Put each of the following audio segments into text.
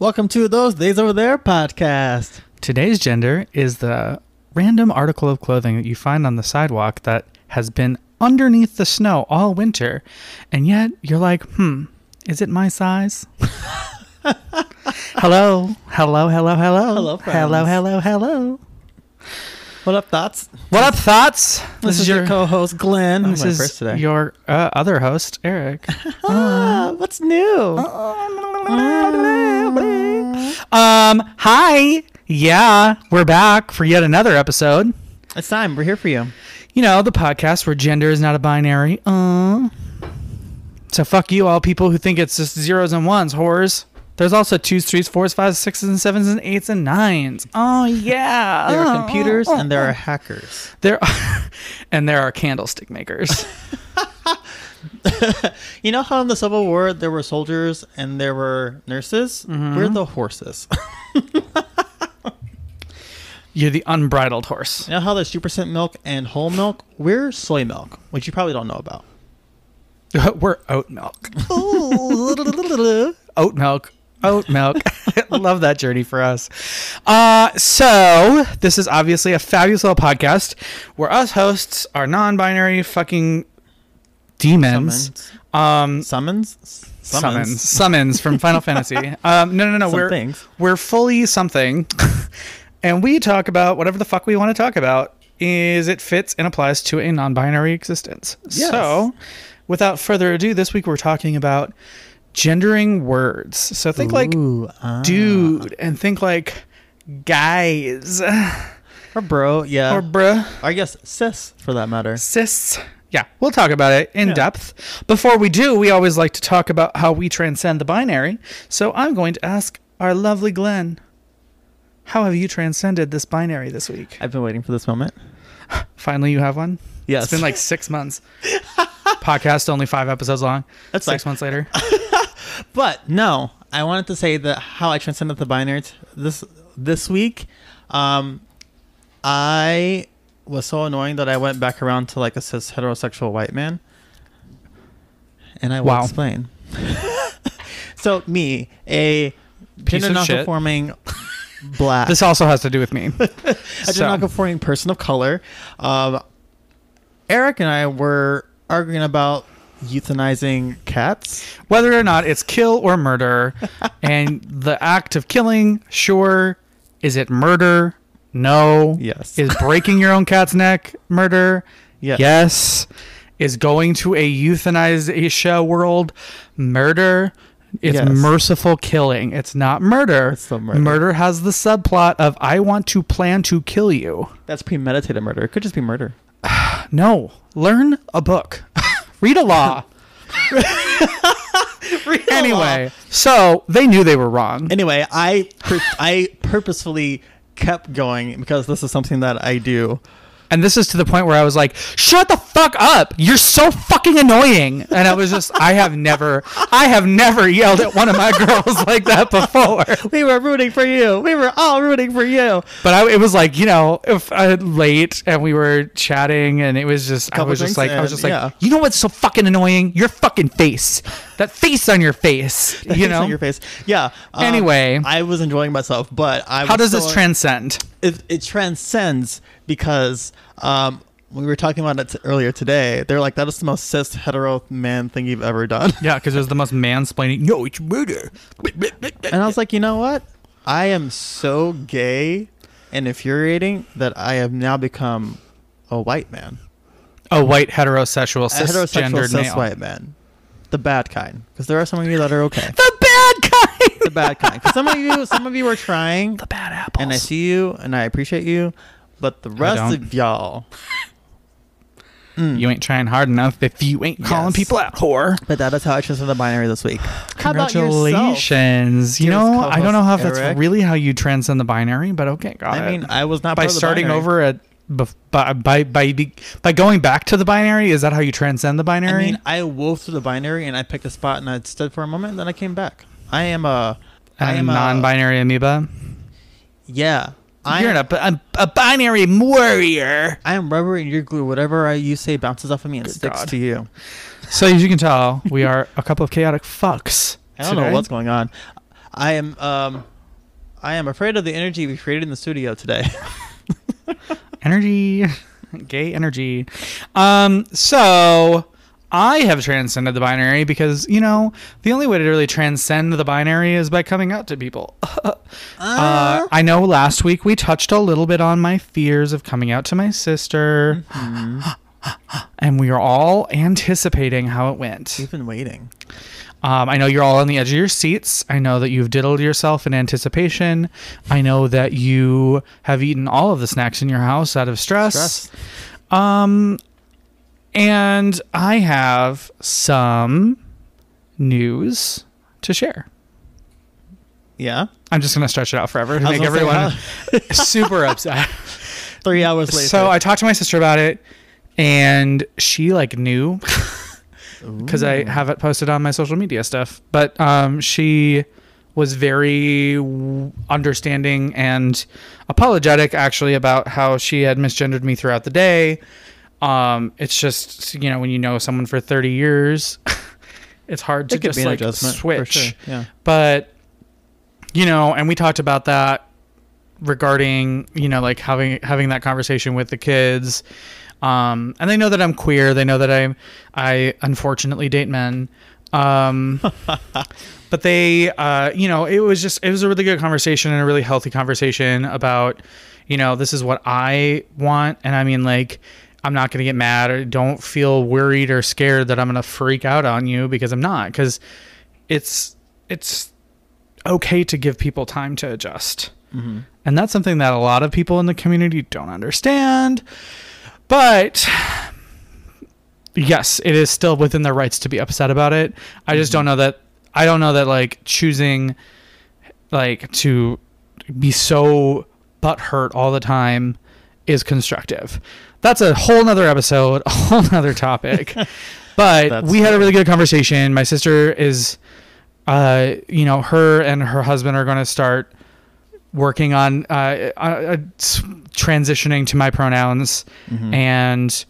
Welcome to Those Days Over There podcast. Today's gender is the random article of clothing that you find on the sidewalk that has been underneath the snow all winter, and yet you're like, hmm, is it my size? hello, hello, hello, hello, Hello, friends. hello, hello, hello. What up, thoughts? What up, thoughts? This, is your co-host Glenn. this Who's is first today. your uh, other host, Eric. ah, what's new? Um, hi. Yeah, we're back for yet another episode. It's time. We're here for you. you know, the podcast where gender is not a binary. Uh. So fuck you, all people who think it's just zeros and ones, whores. There's also twos, threes, fours, fives, sixes, and sevens, and eights, and nines. Oh yeah. There are computers and there are hackers. there, are, and there are candlestick makers. You know how in the Civil War there were soldiers and there were nurses? Mm-hmm. We're the horses. You're the unbridled horse. you know how there's 2% milk and whole milk? We're soy milk, which you probably don't know about. We're oat milk. oat milk. Oat milk. Love that journey for us. Uh, so this is obviously a fabulous little podcast where us hosts are non-binary fucking demons. Summons. Um, Summons? summons, summons from Final Fantasy. Um, no, no, no. Some we're things. we're fully something, and we talk about whatever the fuck we want to talk about. Is it fits and applies to a non-binary existence? Yes. So, without further ado, this week we're talking about gendering words. So think like Ooh, ah. dude, and think like guys Or bro, yeah. or bruh, I guess sis, for that matter. cis. Yeah, we'll talk about it in Yeah. depth. Before we do, we always like to talk about how we transcend the binary. So I'm going to ask our lovely Glenn, how have you transcended this binary this week? I've been waiting for this moment. Finally, you have one. Yes. It's been like six months. Podcast only five episodes long. That's six fine. months later. But no, I wanted to say that how I transcended the binary t- this this week. Um, I was so annoying that I went back around to like a cis heterosexual white man, and I will Wow. explain. so me, a Piece gender nonconforming black, This also has to do with me. a gender So, nonconforming person of color. Um, Eric and I were arguing about euthanizing cats. whether or not it's kill or murder, and the act of killing, sure. Is it murder? No. Yes. Is breaking your own cat's neck murder? Yes. Yes. Is going to a euthanization world murder? It's Yes. merciful killing. It's not murder. It's murder. Murder has the subplot of I want to plan to kill you. That's premeditated murder. It could just be murder. No. Learn a book. Read a law. anyway, so they knew they were wrong. Anyway, I pur- I purposefully kept going because this is something that I do. And this is to the point where I was like, shut the fuck up. You're so fucking annoying. And I was just, I have never, I have never yelled at one of my girls like that before. We were rooting for you. We were all rooting for you. But I, it was like, you know, if I late and we were chatting and it was just, I was just like, I was just like, yeah. you know what's so fucking annoying? Your fucking face. That face on your face. The You face know? on your face. Yeah. um, Anyway. I was enjoying myself, but I. How does this transcend? It, it transcends because um, we were talking about it t- earlier today. They're like, that is the most cis hetero man thing you've ever done. Yeah, because it was the most mansplaining. No, it's murder. And I was like, you know what? I am so gay and infuriating that I have now become a white man. A white heterosexual cisgendered cis male. white man. The bad kind. Because there are some of you that are okay. The. The bad kind. 'Cause some of you, some of you are trying, the bad apples. and I see you, and I appreciate you, but the rest of y'all. You ain't trying hard enough if you ain't calling people out, whore. But that is how I transcend the binary this week. How about yourself? Congratulations. You know, I don't know how if co-host that's Eric. really how you transcend the binary, but okay, got it. I mean, I was not by part of the starting binary. over at by by by, by going back to the binary, is that how you transcend the binary? I mean, I wove through the binary, and I picked a spot, and I stood for a moment, and then I came back. I am a. I a am a non-binary amoeba. Yeah. I You're am, a, a, a binary warrior. I am rubber and you're glue. Whatever I, you say bounces off of me and Good sticks God. to you. So as you can tell, we are a couple of chaotic fucks. I don't know what's going on. I am um, I am afraid of the energy we created in the studio today. energy, gay energy. Um, so I have transcended the binary because you know the only way to really transcend the binary is by coming out to people. uh, I know last week we touched a little bit on my fears of coming out to my sister, and we are all anticipating how it went. We've been waiting. Um, I know you're all on the edge of your seats. I know that you've diddled yourself in anticipation. I know that you have eaten all of the snacks in your house out of stress. Stress. Um, and I have some news to share. Yeah. I'm just gonna stretch it out forever to make everyone super upset. Three hours later. So I talked to my sister about it, and she like knew because I have it posted on my social media stuff. But um, she was very understanding and apologetic, actually, about how she had misgendered me throughout the day. Um, it's just you know when you know someone for thirty years, it's hard to it just be like switch sure. Yeah. but you know and we talked about that regarding you know like having having that conversation with the kids um and they know that i'm queer they know that i i unfortunately date men um but they uh you know it was just it was a really good conversation and a really healthy conversation about you know this is what i want and i mean like i'm not going to get mad or don't feel worried or scared that i'm going to freak out on you because i'm not because it's it's okay to give people time to adjust. Mm-hmm. and that's something that a lot of people in the community don't understand but yes it is still within their rights to be upset about it. I just don't know that i don't know that like choosing like to be so butthurt all the time is constructive that's a whole nother episode a whole nother topic. But we had a really good conversation. My sister is uh you know her and her husband are going to start working on uh, uh, uh, transitioning to my pronouns. Mhm. and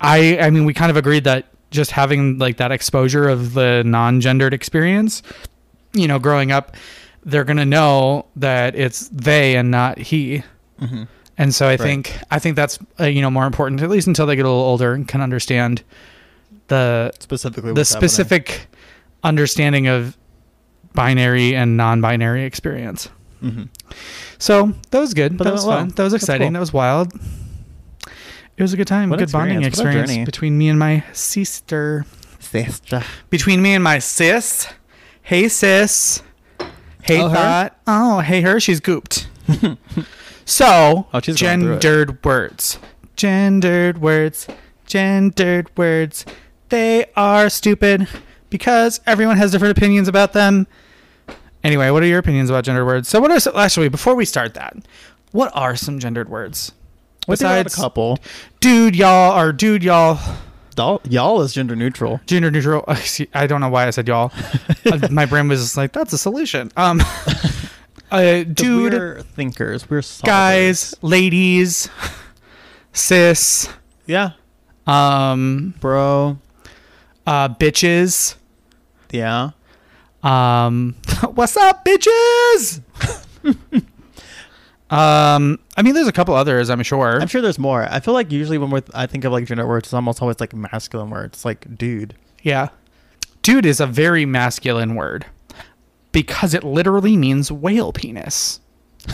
i i mean we kind of agreed that just having like that exposure of the non-gendered experience you know growing up they're going to know that it's they and not he. Mhm. And so i Right. think i think that's uh, you know more important at least until they get a little older and can understand the Specifically. the what's happening. specific understanding of binary and non-binary experience Mhm. so that was good. But that that was went fun. well. That was exciting. cool. That was wild. It was a good time. What good bonding experience. A experience between me and my sister. Sister. Between me and my sis. Hey sis. Hey Oh, her? Oh, hey her. She's gooped. so Oh, she's going through it. gendered words. Gendered words. Gendered words. They are stupid because everyone has different opinions about them. Anyway, what are your opinions about gendered words? So, what are some, actually before we start that? What are some gendered words? We did have Besides, a couple. dude, y'all, or dude, y'all, Y'all, is gender neutral. gender neutral. I don't know why I said y'all. My brain was just like, that's a solution. Um, uh, dude, we're thinkers. We're solvers. guys, ladies, cis, Yeah, um, bro. uh, bitches. Yeah. Um, what's up, bitches? um, I mean, there's a couple others, I'm sure. I'm sure there's more. I feel like usually when we're, I think of like gender words, it's almost always like masculine words, like dude. Yeah. Dude is a very masculine word because it literally means whale penis.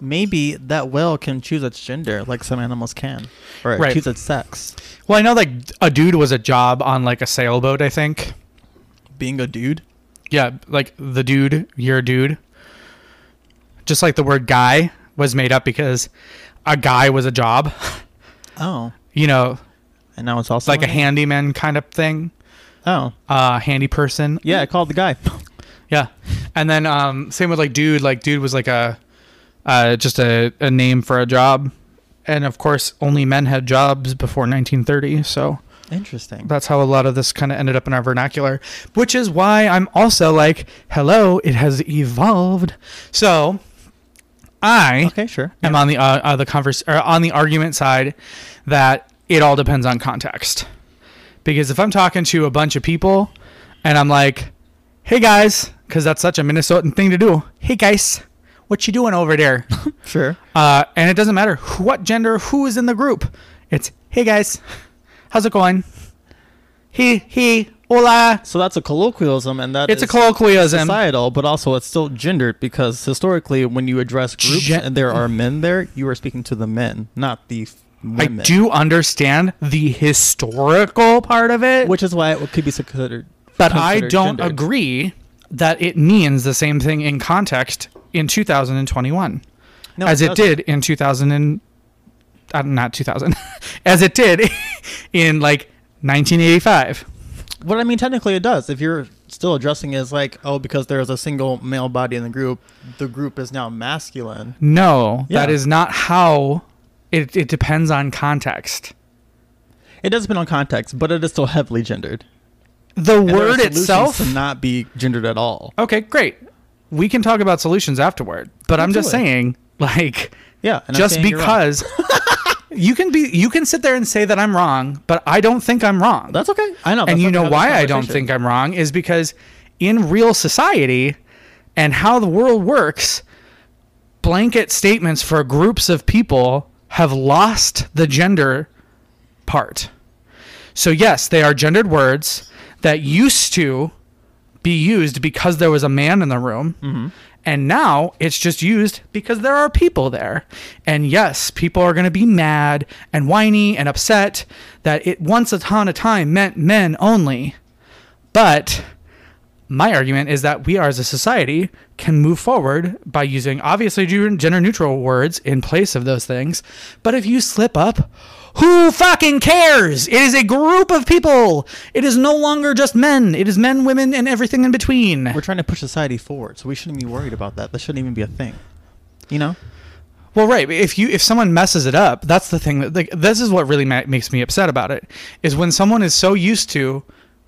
Maybe that whale can choose its gender, like some animals can, or Right. choose its sex. Well, I know like a dude was a job on like a sailboat, I think. Being a dude. Yeah, like the dude, you're a dude. Just like the word guy was made up because a guy was a job. Oh, You know, and now it's also like a handyman kind of thing. Oh, Uh handy person. yeah. I called the guy. Yeah. And then um same with like dude, like dude was like a uh just a, a name for a job. And of course only men had jobs before nineteen thirty, so Interesting. that's how a lot of this kind of ended up in our vernacular. Which is why I'm also like, hello, it has evolved. So I Okay, sure. am on the uh, uh, the converse or on the argument side that it all depends on context. Because if I'm talking to a bunch of people and I'm like, "Hey guys," because that's such a Minnesotan thing to do. Hey guys, what you doing over there? Sure. uh, and it doesn't matter who, what gender, who is in the group. It's hey guys, how's it going? He he hola. So that's a colloquialism, and that It's a is colloquialism. societal, but also it's still gendered because historically, when you address groups Gen- and there are men there, you are speaking to the men, not the f- I women. do understand the historical part of it, which is why it could be considered. but I don't gendered. agree that it means the same thing in context in 2021 No, as it, doesn't. did in 2000 and uh, not 2000 as it did in like 1985 What I mean, technically, it does. If you're still addressing it as like, oh, because there is a single male body in the group, the group is now masculine. no that Yeah. is not how it, it depends on context It does depend on context, but it is still heavily gendered. the And word itself to not be gendered at all. okay great we can talk about solutions afterward but i'm just Absolutely. saying like Yeah, and just saying you're wrong. because you can be you can sit there and say that I'm wrong, but I don't think I'm wrong. that's okay. I know, and you know why I don't think I'm wrong is because in real society and how the world works, blanket statements for groups of people have lost the gender part. So yes, they are gendered words that used to be used because there was a man in the room. Mm-hmm. And now it's just used because there are people there. And yes, people are going to be mad and whiny and upset that it once upon a time meant men only. But my argument is that we are as a society can move forward by using obviously gender neutral words in place of those things. But if you slip up, who fucking cares? It is a group of people. It is no longer just men. It is men, women, and everything in between. We're trying to push society forward, so we shouldn't be worried about that. That shouldn't even be a thing. You know? Well, right. If you if someone messes it up, that's the thing. That, like, this is what really ma- makes me upset about it. Is when someone is so used to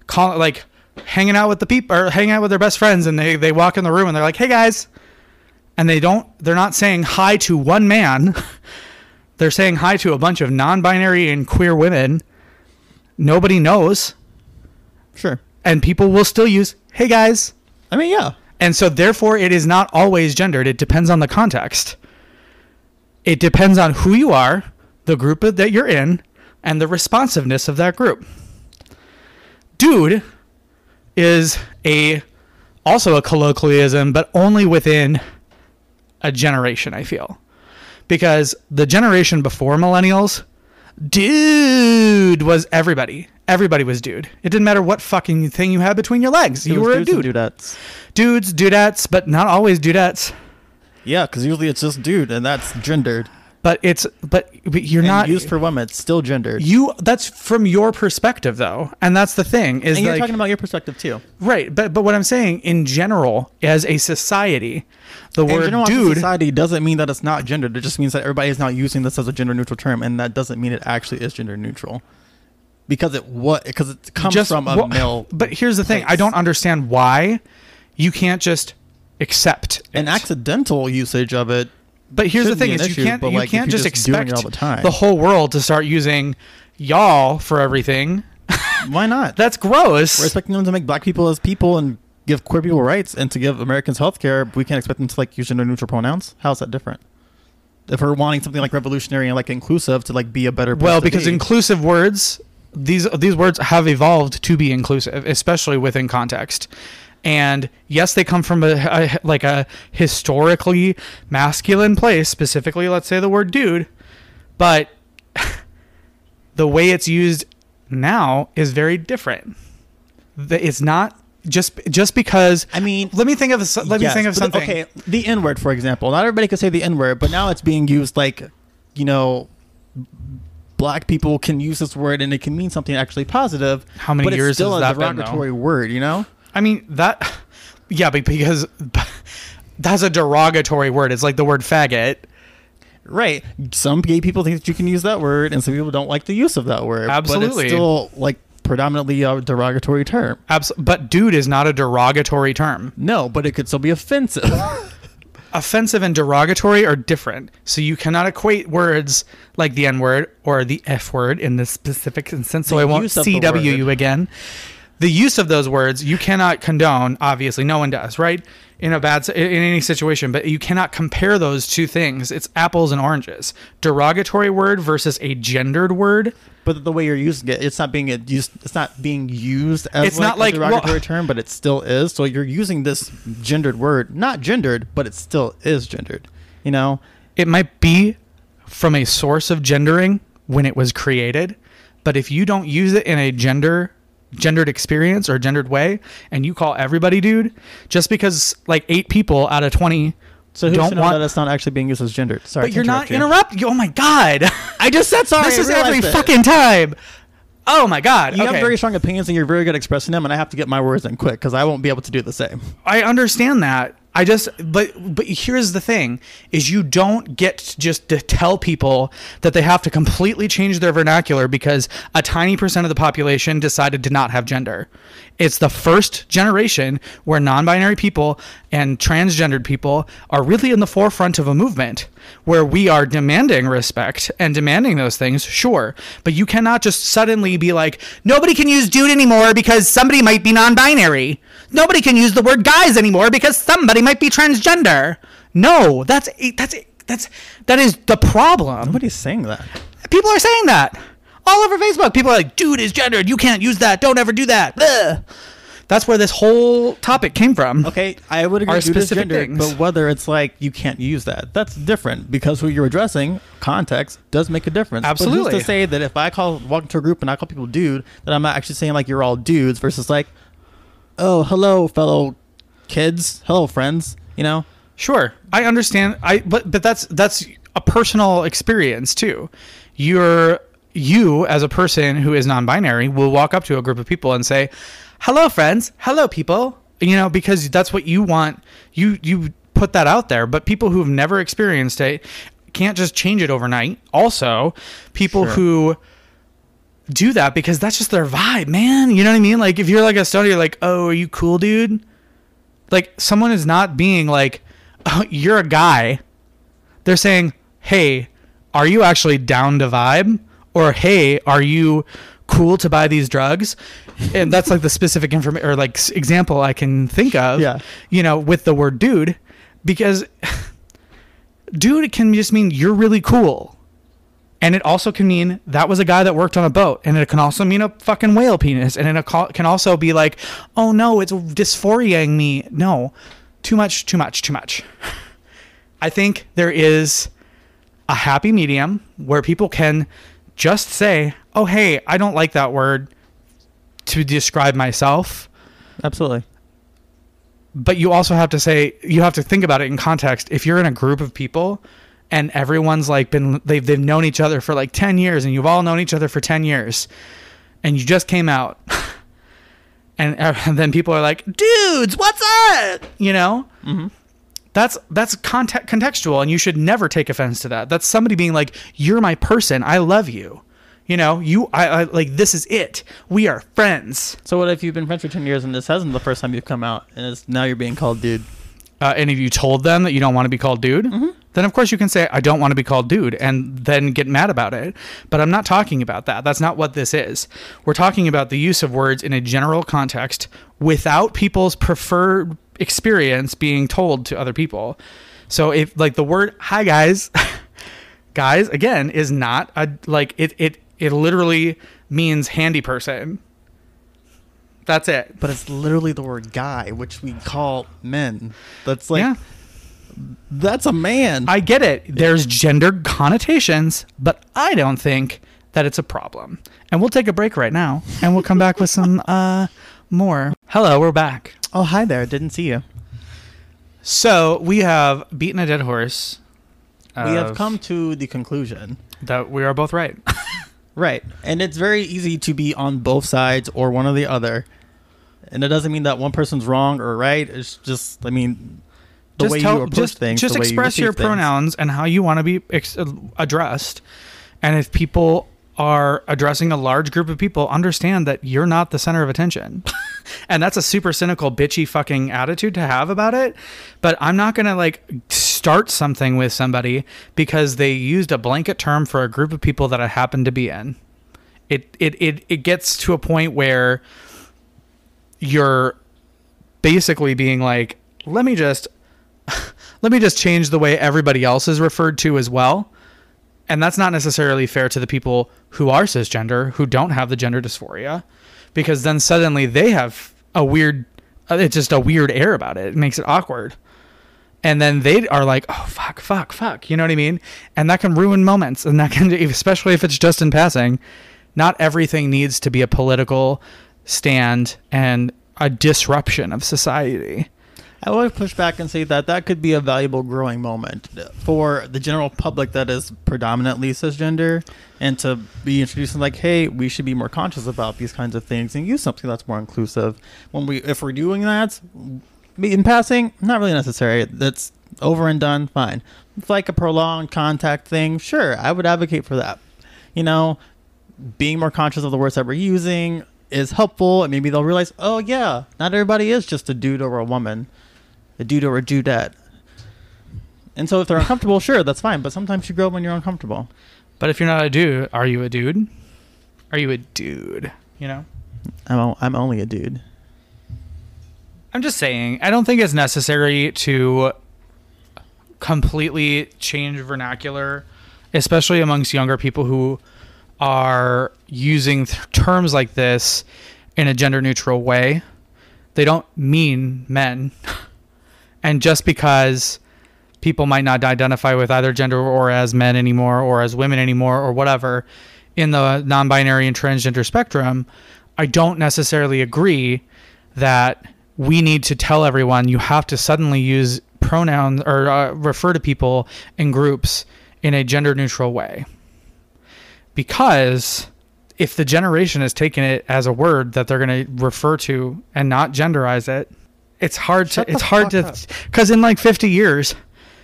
call like hanging out with the people or hanging out with their best friends, and they they walk in the room and they're like, "Hey guys," and they don't. They're not saying hi to one man. they're saying hi to a bunch of non-binary and queer women. Nobody knows, Sure. and people will still use "Hey guys." I mean, yeah. And so, therefore, it is not always gendered. It depends on the context. It depends on who you are, the group that you're in, and the responsiveness of that group. Dude is a also a colloquialism, but only within a generation. I feel because the generation before millennials, dude was everybody. Everybody was dude. It didn't matter what fucking thing you had between your legs. It You were a dude Dudettes. dudes, dudettes, but not always dudettes. Yeah, because usually it's just dude, and that's gendered. But it's but, but you're And not used for women. It's still gendered. you. That's from your perspective, though, and that's the thing is and you're like talking about your perspective too. right. But but what I'm saying in general, as a society, the And word general dude. society doesn't mean that it's not gendered. It just means that everybody is not using this as a gender neutral term, and that doesn't mean it actually is gender neutral. Because it what because it comes just from a wha- male. But here's the thing: I don't understand why you can't just accept An it. accidental usage of it. But here's the thing: is issue, you can't you like, can't just just expect all the time. the whole world to start using y'all for everything. Why not? That's gross. We're expecting them to make black people as people and give queer people rights and to give Americans health care. We can't expect them to like use gender neutral pronouns. How's that different? If we're wanting something like revolutionary and like inclusive to like be a better Well, because be. inclusive words, these these words have evolved to be inclusive, especially within context. And yes, they come from a, a like a historically masculine place, specifically, let's say the word dude, but the way it's used now is very different. It's not just just because. I mean, let me think of a- let Yes, me think of something. Okay, the N word, for example. Not everybody could say the N word, but now it's being used like, you know, black people can use this word and it can mean something actually positive. How many but years it's still has a that been, derogatory word, you know? I mean that, yeah, because that's a derogatory word. It's like the word faggot. Right. Some gay people think that you can use that word, and some people don't like the use of that word. But Absolutely. it's still like predominantly a derogatory term. Abs- but dude is not a derogatory term. No, but it could still be offensive. Offensive and derogatory are different. So you cannot equate words like the N word or the F word in this specific instance. So The I won't CW you again. The use of those words you cannot condone. Obviously, no one does, right? In a bad, in any situation, but you cannot compare those two things. It's apples and oranges. Derogatory word versus a gendered word. But the way you're using it, it's not being used. It's not being used as It's not like- a derogatory well- term, but it still is. So you're using this gendered word, not gendered, but it still is gendered. You know, It might be from a source of gendering when it was created, but if you don't use it in a gender gendered experience or gendered way and you call everybody dude just because like 8 people out of 20 so who's don't to want that it's not actually being used as gendered? Sorry, but you're not interrupt you. interrupting. Oh my god. I just said sorry. this I is every it. fucking time. Oh my god. You okay. have very strong opinions and you're very good at expressing them, and I have to get my words in quick because I won't be able to do the same. I understand that. I just but but here's the thing is you don't get just to tell people that they have to completely change their vernacular because a tiny percent of the population decided to not have gender. It's the first generation where non-binary people and transgendered people are really in the forefront of a movement where we are demanding respect and demanding those things, sure. But you cannot just suddenly be like, nobody can use dude anymore because somebody might be non binary. Nobody can use the word guys anymore because somebody might be transgender. No, that's that's that's that is the problem. Nobody's saying that. People are saying that all over Facebook. People are like, "Dude is gendered. You can't use that. Don't ever do that." Blah. That's where this whole topic came from. Okay, I would agree with specific gendered, things. but whether it's like you can't use that, that's different because who you're addressing, context does make a difference. But Absolutely. who's to say that if I call walk into a group and I call people dude, that I'm not actually saying like you're all dudes versus like, oh hello fellow kids, hello friends, you know? Sure, I understand. I but but that's that's a personal experience too. You're you as a person who is non-binary will walk up to a group of people and say, "Hello, friends. Hello, people." You know, because that's what you want. You you put that out there, but people who've never experienced it can't just change it overnight. Also, people Sure. who do that because that's just their vibe, man. You know what I mean? Like if you're like a stoner, you're like, "Oh, are you cool, dude?" Like someone is not being like, oh, "You're a guy." They're saying, "Hey, are you actually down to vibe?" Or, "Hey, are you cool to buy these drugs?" And that's like the specific information or like example I can think of. Yeah. You know, with the word "dude," because dude can just mean you're really cool. And it also can mean that was a guy that worked on a boat. And it can also mean a fucking whale penis. And it can also be like, oh no, it's dysphoriaing me. No, too much, too much, too much. I think there is a happy medium where people can just say, oh, hey, I don't like that word to describe myself Absolutely. but you also have to say you have to think about it in context if you're in a group of people and everyone's like been they've, they've known each other for like 10 years and you've all known each other for 10 years and you just came out. And, uh, and then people are like dudes what's up? You know? Mm-hmm. That's that's context contextual and you should never take offense to that. That's somebody being like you're my person. I love you. You know? You I, I like this is it. We are friends. So what if you've been friends for ten years and this hasn't the first time you've come out and it's now you're being called dude? uh, and if you told them that you don't want to be called dude, mm-hmm. Then of course you can say, I don't want to be called dude, and then get mad about it. But I'm not talking about that. That's not what this is. We're talking about the use of words in a general context without people's preferred experience being told to other people. So if like the word hi guys, guys again is not a like it it it literally means handy person. That's it. But it's literally the word guy, which we call men. That's like yeah. That's a man. I get it. There's gender connotations, but I don't think that it's a problem. And we'll take a break right now, and we'll come back with some uh more. Hello, we're back. oh hi there, didn't see you. So we have beaten a dead horse. we have come to the conclusion. that we are both right. Right. And it's very easy to be on both sides or one or the other. And it doesn't mean that one person's wrong or right. It's just, I mean, the just way tell, you approach just, things. just way you express your things. pronouns and how you want to be ex- uh, addressed. And if people are addressing a large group of people, understand that you're not the center of attention. and that's a super cynical, bitchy fucking attitude to have about it. But I'm not going to like start something with somebody because they used a blanket term for a group of people that I happen to be in. It, it, it, it gets to a point where you're basically being like, let me just let me just change the way everybody else is referred to as well. And that's not necessarily fair to the people who are cisgender, who don't have the gender dysphoria, because then suddenly they have a weird, uh, it's just a weird air about it. It makes it awkward. And then they are like, oh, fuck, fuck, fuck. You know what I mean? And that can ruin moments. And that can, especially if it's just in passing, not everything needs to be a political stand and a disruption of society. I always push back and say that that could be a valuable growing moment for the general public that is predominantly cisgender, and to be introducing like, hey, we should be more conscious about these kinds of things and use something that's more inclusive. When we, if we're doing that, in passing, not really necessary. That's over and done. Fine. It's like a prolonged contact thing. Sure, I would advocate for that. You know, being more conscious of the words that we're using is helpful, and maybe they'll realize, oh yeah, not everybody is just a dude or a woman a dude or a dudette. And so if they're uncomfortable, sure, that's fine. But sometimes you grow up when you're uncomfortable. But if you're not a dude, are you a dude? Are you a dude? You know? I'm, o- I'm only a dude. I'm just saying, I don't think it's necessary to completely change vernacular, especially amongst younger people who are using th- terms like this in a gender neutral way. They don't mean men. and just because people might not identify with either gender or as men anymore or as women anymore or whatever in the non-binary and transgender spectrum, I don't necessarily agree that we need to tell everyone you have to suddenly use pronouns or uh, refer to people in groups in a gender neutral way. Because if the generation has taken it as a word that they're going to refer to and not genderize it, it's hard Shut to it's hard to because in like 50 years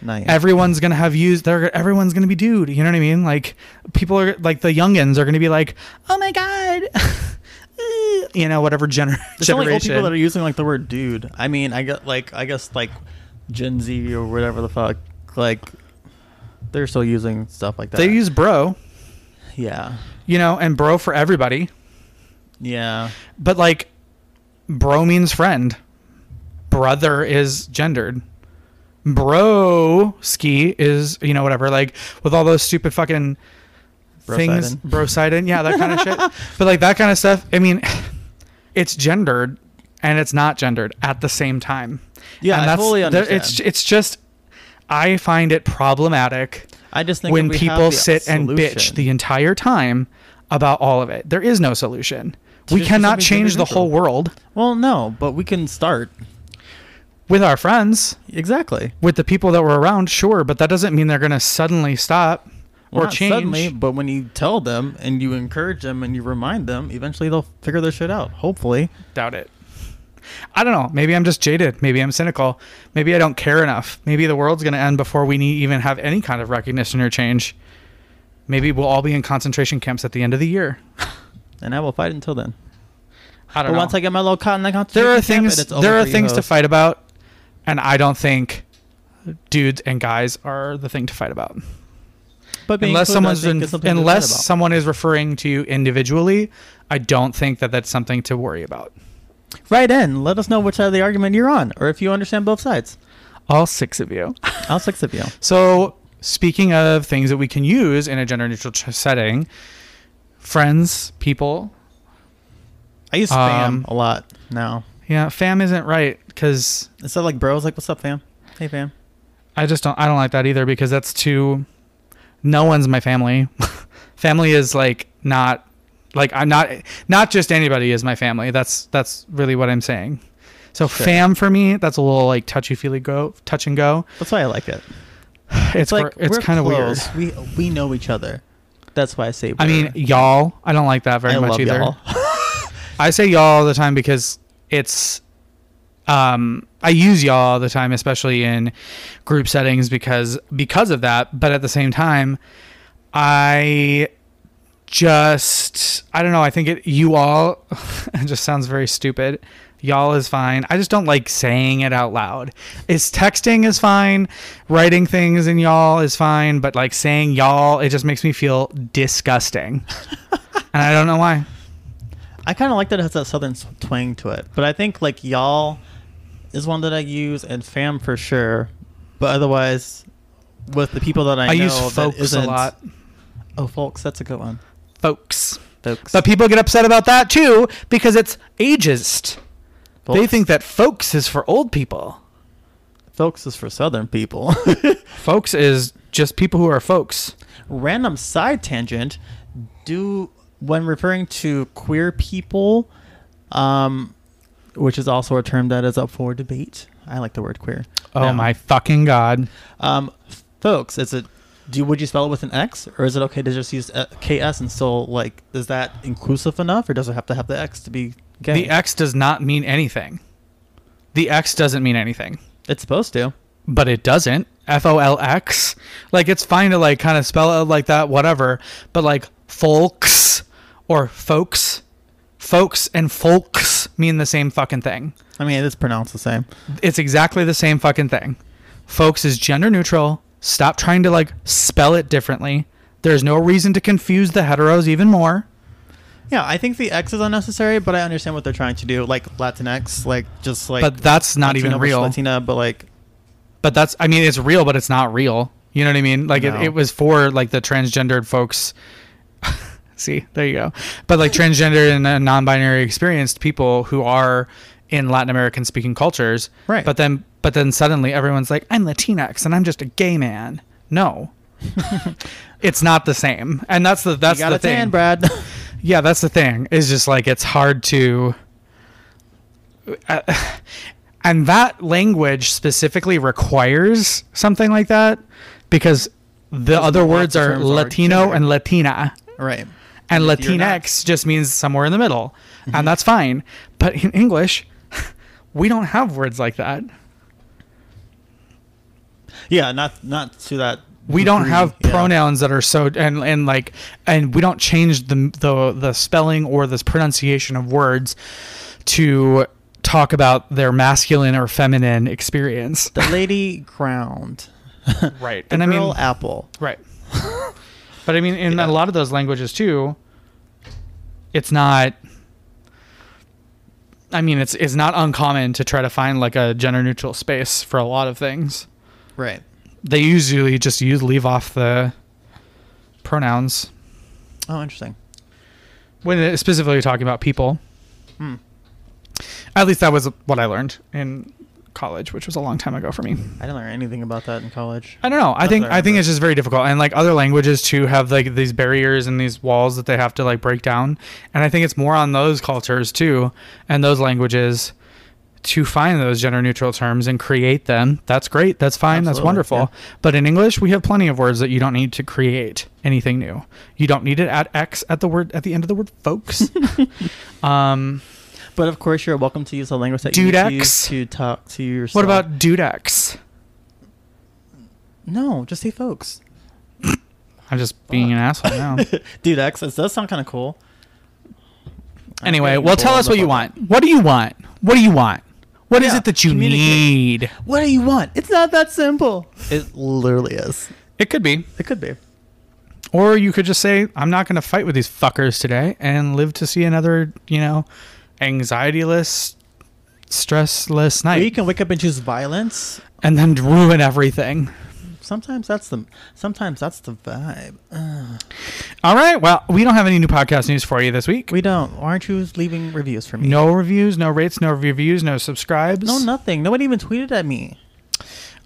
Nice. everyone's gonna have used they're everyone's gonna be dude you know what i mean like people are like the youngins are gonna be like oh my god uh, you know whatever gener- There's only old people that are using like the word dude. I mean, I get like I guess like Gen Z or whatever the fuck. Like they're still using stuff like that. they use bro yeah, you know and bro for everybody yeah. but like bro means friend brother is gendered. Bro ski is you know whatever like with all those stupid fucking things brosided yeah that kind of shit. But like that kind of stuff i mean it's gendered and it's not gendered at the same time. Yeah, and I fully understand. it's it's just i find it problematic I just think when if we have people sit and bitch the entire time about all of it. There is no solution. To we cannot change the whole world. Well, no, but we can start with our friends. Exactly. with the people that were around sure but that doesn't mean they're going to suddenly stop Well, or not change. suddenly, but when you tell them and you encourage them and you remind them, eventually they'll figure their shit out. Hopefully. doubt it. I don't know. Maybe i'm just jaded. Maybe i'm cynical. Maybe i don't care enough. Maybe the world's going to end before we need, even have any kind of recognition or change. Maybe we'll all be in concentration camps at the end of the year. And I will fight until then. i don't But know. Once I get my little cotton, that there are things and it's over there are things to fight about and i don't think dudes and guys are the thing to fight about But unless someone's in, is something to fight unless someone is referring to you individually i don't think that that's something to worry about write in, let us know which side of the argument you're on, or if you understand both sides. all six of you All six of you. So, speaking of things that we can use in a gender neutral setting, friends, people. I use Um, a lot now. Yeah, fam isn't right because Instead of like bros, like what's up, fam? Hey, fam. I just don't. I don't like that either because that's too. No one's my family. family is like not, like I'm not. Not just anybody is my family. That's that's really what I'm saying. So Sure. fam for me, that's a little like touchy feely go, touch and go. That's why I like it. It's like it's kind of weird. We we know each other. That's why I say. I mean, y'all. I don't like that very I much either. I say y'all all the time because it's um I use y'all all the time especially in group settings because because of that. But at the same time I just I don't know I think it you all it just sounds very stupid. Y'all is fine. I just don't like saying it out loud. Is texting is fine. Writing things in y'all is fine. But like saying y'all it just makes me feel disgusting. And I don't know why I kind of like that it has that southern twang to it. But I think like y'all is one that I use and fam for sure. But otherwise, with the people that I, I, know, use folks a lot. Oh, folks, that's a good one. Folks. Folks. But people get upset about that too because it's ageist. They think that folks is for old people. folks is for southern people. Folks is just people who are folks. Random side tangent. Do when referring to queer people, um, which is also a term that is up for debate. I like the word queer. Oh Now, my fucking god. Um, folks, is it? Do would you spell it with an X, or is it okay to just use uh, KS and still like? Is that inclusive enough, or does it have to have the X to be gay? The X does not mean anything. The X doesn't mean anything. it's supposed to. but it doesn't. F O L X. Like it's fine to like kind of spell it like that, whatever. But like folks or folks, folks and folks mean the same fucking thing. I mean, it's pronounced the same. It's exactly the same fucking thing. Folks is gender neutral. Stop trying to like spell it differently. There's no reason to confuse the heteros even more. Yeah, I think the X is unnecessary, but I understand what they're trying to do, like Latinx, like just like. but that's not Latino even real. Latina, but like, But that's I mean it's real, but it's not real. You know what I mean? Like No. it, it was for like the transgendered folks. See, there you go. But like transgender and uh, non-binary experienced people who are in Latin American speaking cultures. Right. But then but then suddenly everyone's like, I'm Latinx and I'm just a gay man. No. it's not the same. And that's the that's the a tan, thing. Brad. Yeah, that's the thing. Is just like it's hard to uh, and that language specifically requires something like that because the other words are Latino and Latina. right. And If you're not- Mm-hmm. Latinx just means somewhere in the middle. And that's fine. But in English, we don't have words like that. Yeah, not not to that. we don't have yeah. pronouns that are so and and like and we don't change the the the spelling or the pronunciation of words to talk about their masculine or feminine experience. The lady ground. Right. The and I mean apple. right. but I mean in Yeah. a lot of those languages too it's not I mean it's it's not uncommon to try to find like a gender neutral space for a lot of things. Right. They usually just use leave off the pronouns. Oh, interesting. when specifically talking about people. Hmm. At least that was what I learned in college, which was a long time ago for me. I didn't learn anything about that in college. I don't know. I think I think it's just very difficult, and like other languages too have like these barriers and these walls that they have to like break down. And I think it's more on those cultures too, and those languages to find those gender neutral terms and create them. That's great. That's fine. That's wonderful. yeah. But in English, we have plenty of words that you don't need to create anything new. You don't need to add X at the word at the end of the word, folks. um. But of course, you're welcome to use the language that you need to use to talk to yourself. What about Dudex? No, just say folks. I'm just being an asshole now. Dudex. It does sound kind of cool. Anyway, getting well, tell us what you want. What do you want? What do you want? What is Yeah, it that you communicate. need? What do you want? It's not that simple. It literally is. It could be. It could be. Or you could just say, I'm not going to fight with these fuckers today and live to see another, you know, anxiety-less, stressless Or you can wake up and choose violence. And then ruin everything. Sometimes that's the sometimes that's the vibe. Ugh. All right. Well, we don't have any new podcast news for you this week. We don't. Aren't you leaving reviews for me? no reviews, no rates, no reviews, no subscribes. No, nothing. Nobody even tweeted at me.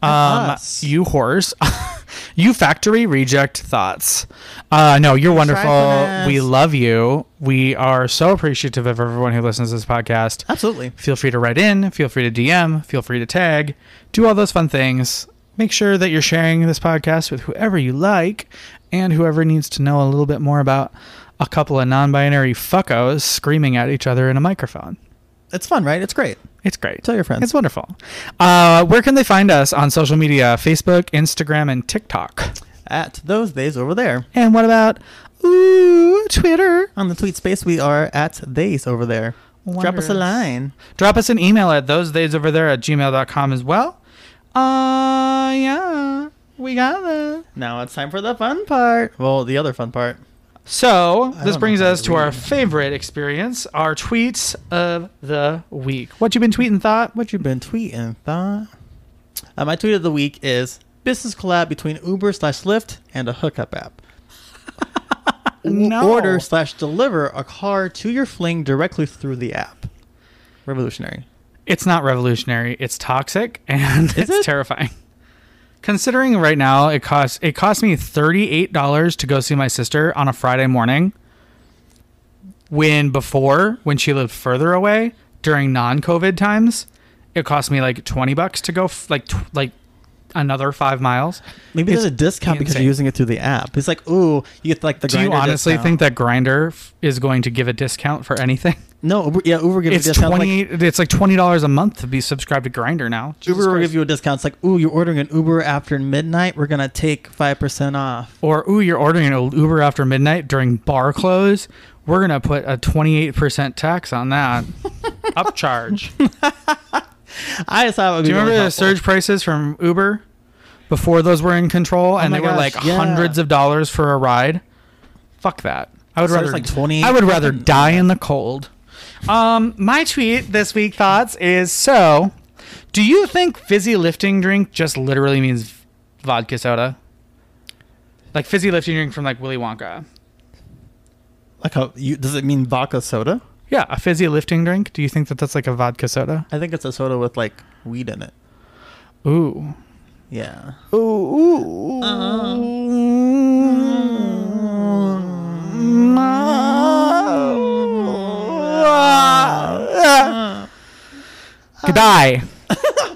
At Um, us. you whores. you factory reject thoughts. Uh, no, you're wonderful. We love you. We are so appreciative of everyone who listens to this podcast. Absolutely. Feel free to write in. Feel free to DM. Feel free to tag. Do all those fun things. Make sure that you're sharing this podcast with whoever you like and whoever needs to know a little bit more about a couple of non binary fuckos screaming at each other in a microphone. It's fun, right? It's great. It's great. Tell your friends. It's wonderful. Uh, where can they find us on social media? Facebook, Instagram, and TikTok. At those days over there. And what about ooh Twitter? On the tweet space, we are at days over there. Drop us a line. Drop us an email at those days over there at gmail.com as well. Uh, yeah, we got that. Now it's time for the fun part. Well, the other fun part. So this brings us to our favorite experience, our tweets of the week. What you been tweeting, thought? What you been tweeting, thought? Uh, my tweet of the week is business collab between Uber slash Lyft and a hookup app. No. Order slash deliver a car to your fling directly through the app. Revolutionary. It's not revolutionary. It's toxic and Is it's it? terrifying. Considering right now it costs it cost me thirty eight dollars to go see my sister on a Friday morning. When before, when she lived further away during non COVID times, it cost me like twenty bucks to go f- like tw- like another five miles. Maybe there's a discount because insane. you're using it through the app. It's like, ooh, you get like the. Do you honestly discount. think that Grindr is going to give a discount for anything? No, Uber, yeah, Uber gives It's a discount. twenty. Like, it's like twenty dollars a month to be subscribed to Grindr now. Jesus Uber will give you a discount. It's like, ooh, you're ordering an Uber after midnight. We're gonna take five percent off. Or ooh, you're ordering an Uber after midnight during bar close. We're gonna put a twenty eight percent tax on that upcharge. I just thought it would Do be you remember really the helpful. surge prices from Uber before those were in control, and my they were gosh, like yeah. hundreds of dollars for a ride? Fuck that. I would So it's rather like 20 I would rather die in the cold. Um, my tweet this week thoughts is so. Do you think fizzy lifting drink just literally means vodka soda? Like fizzy lifting drink from like Willy Wonka. Like, how you does it mean vodka soda? Yeah, a fizzy lifting drink. Do you think that that's like a vodka soda? I think it's a soda with like weed in it. Ooh. Yeah. Ooh. Uh-huh. Goodbye.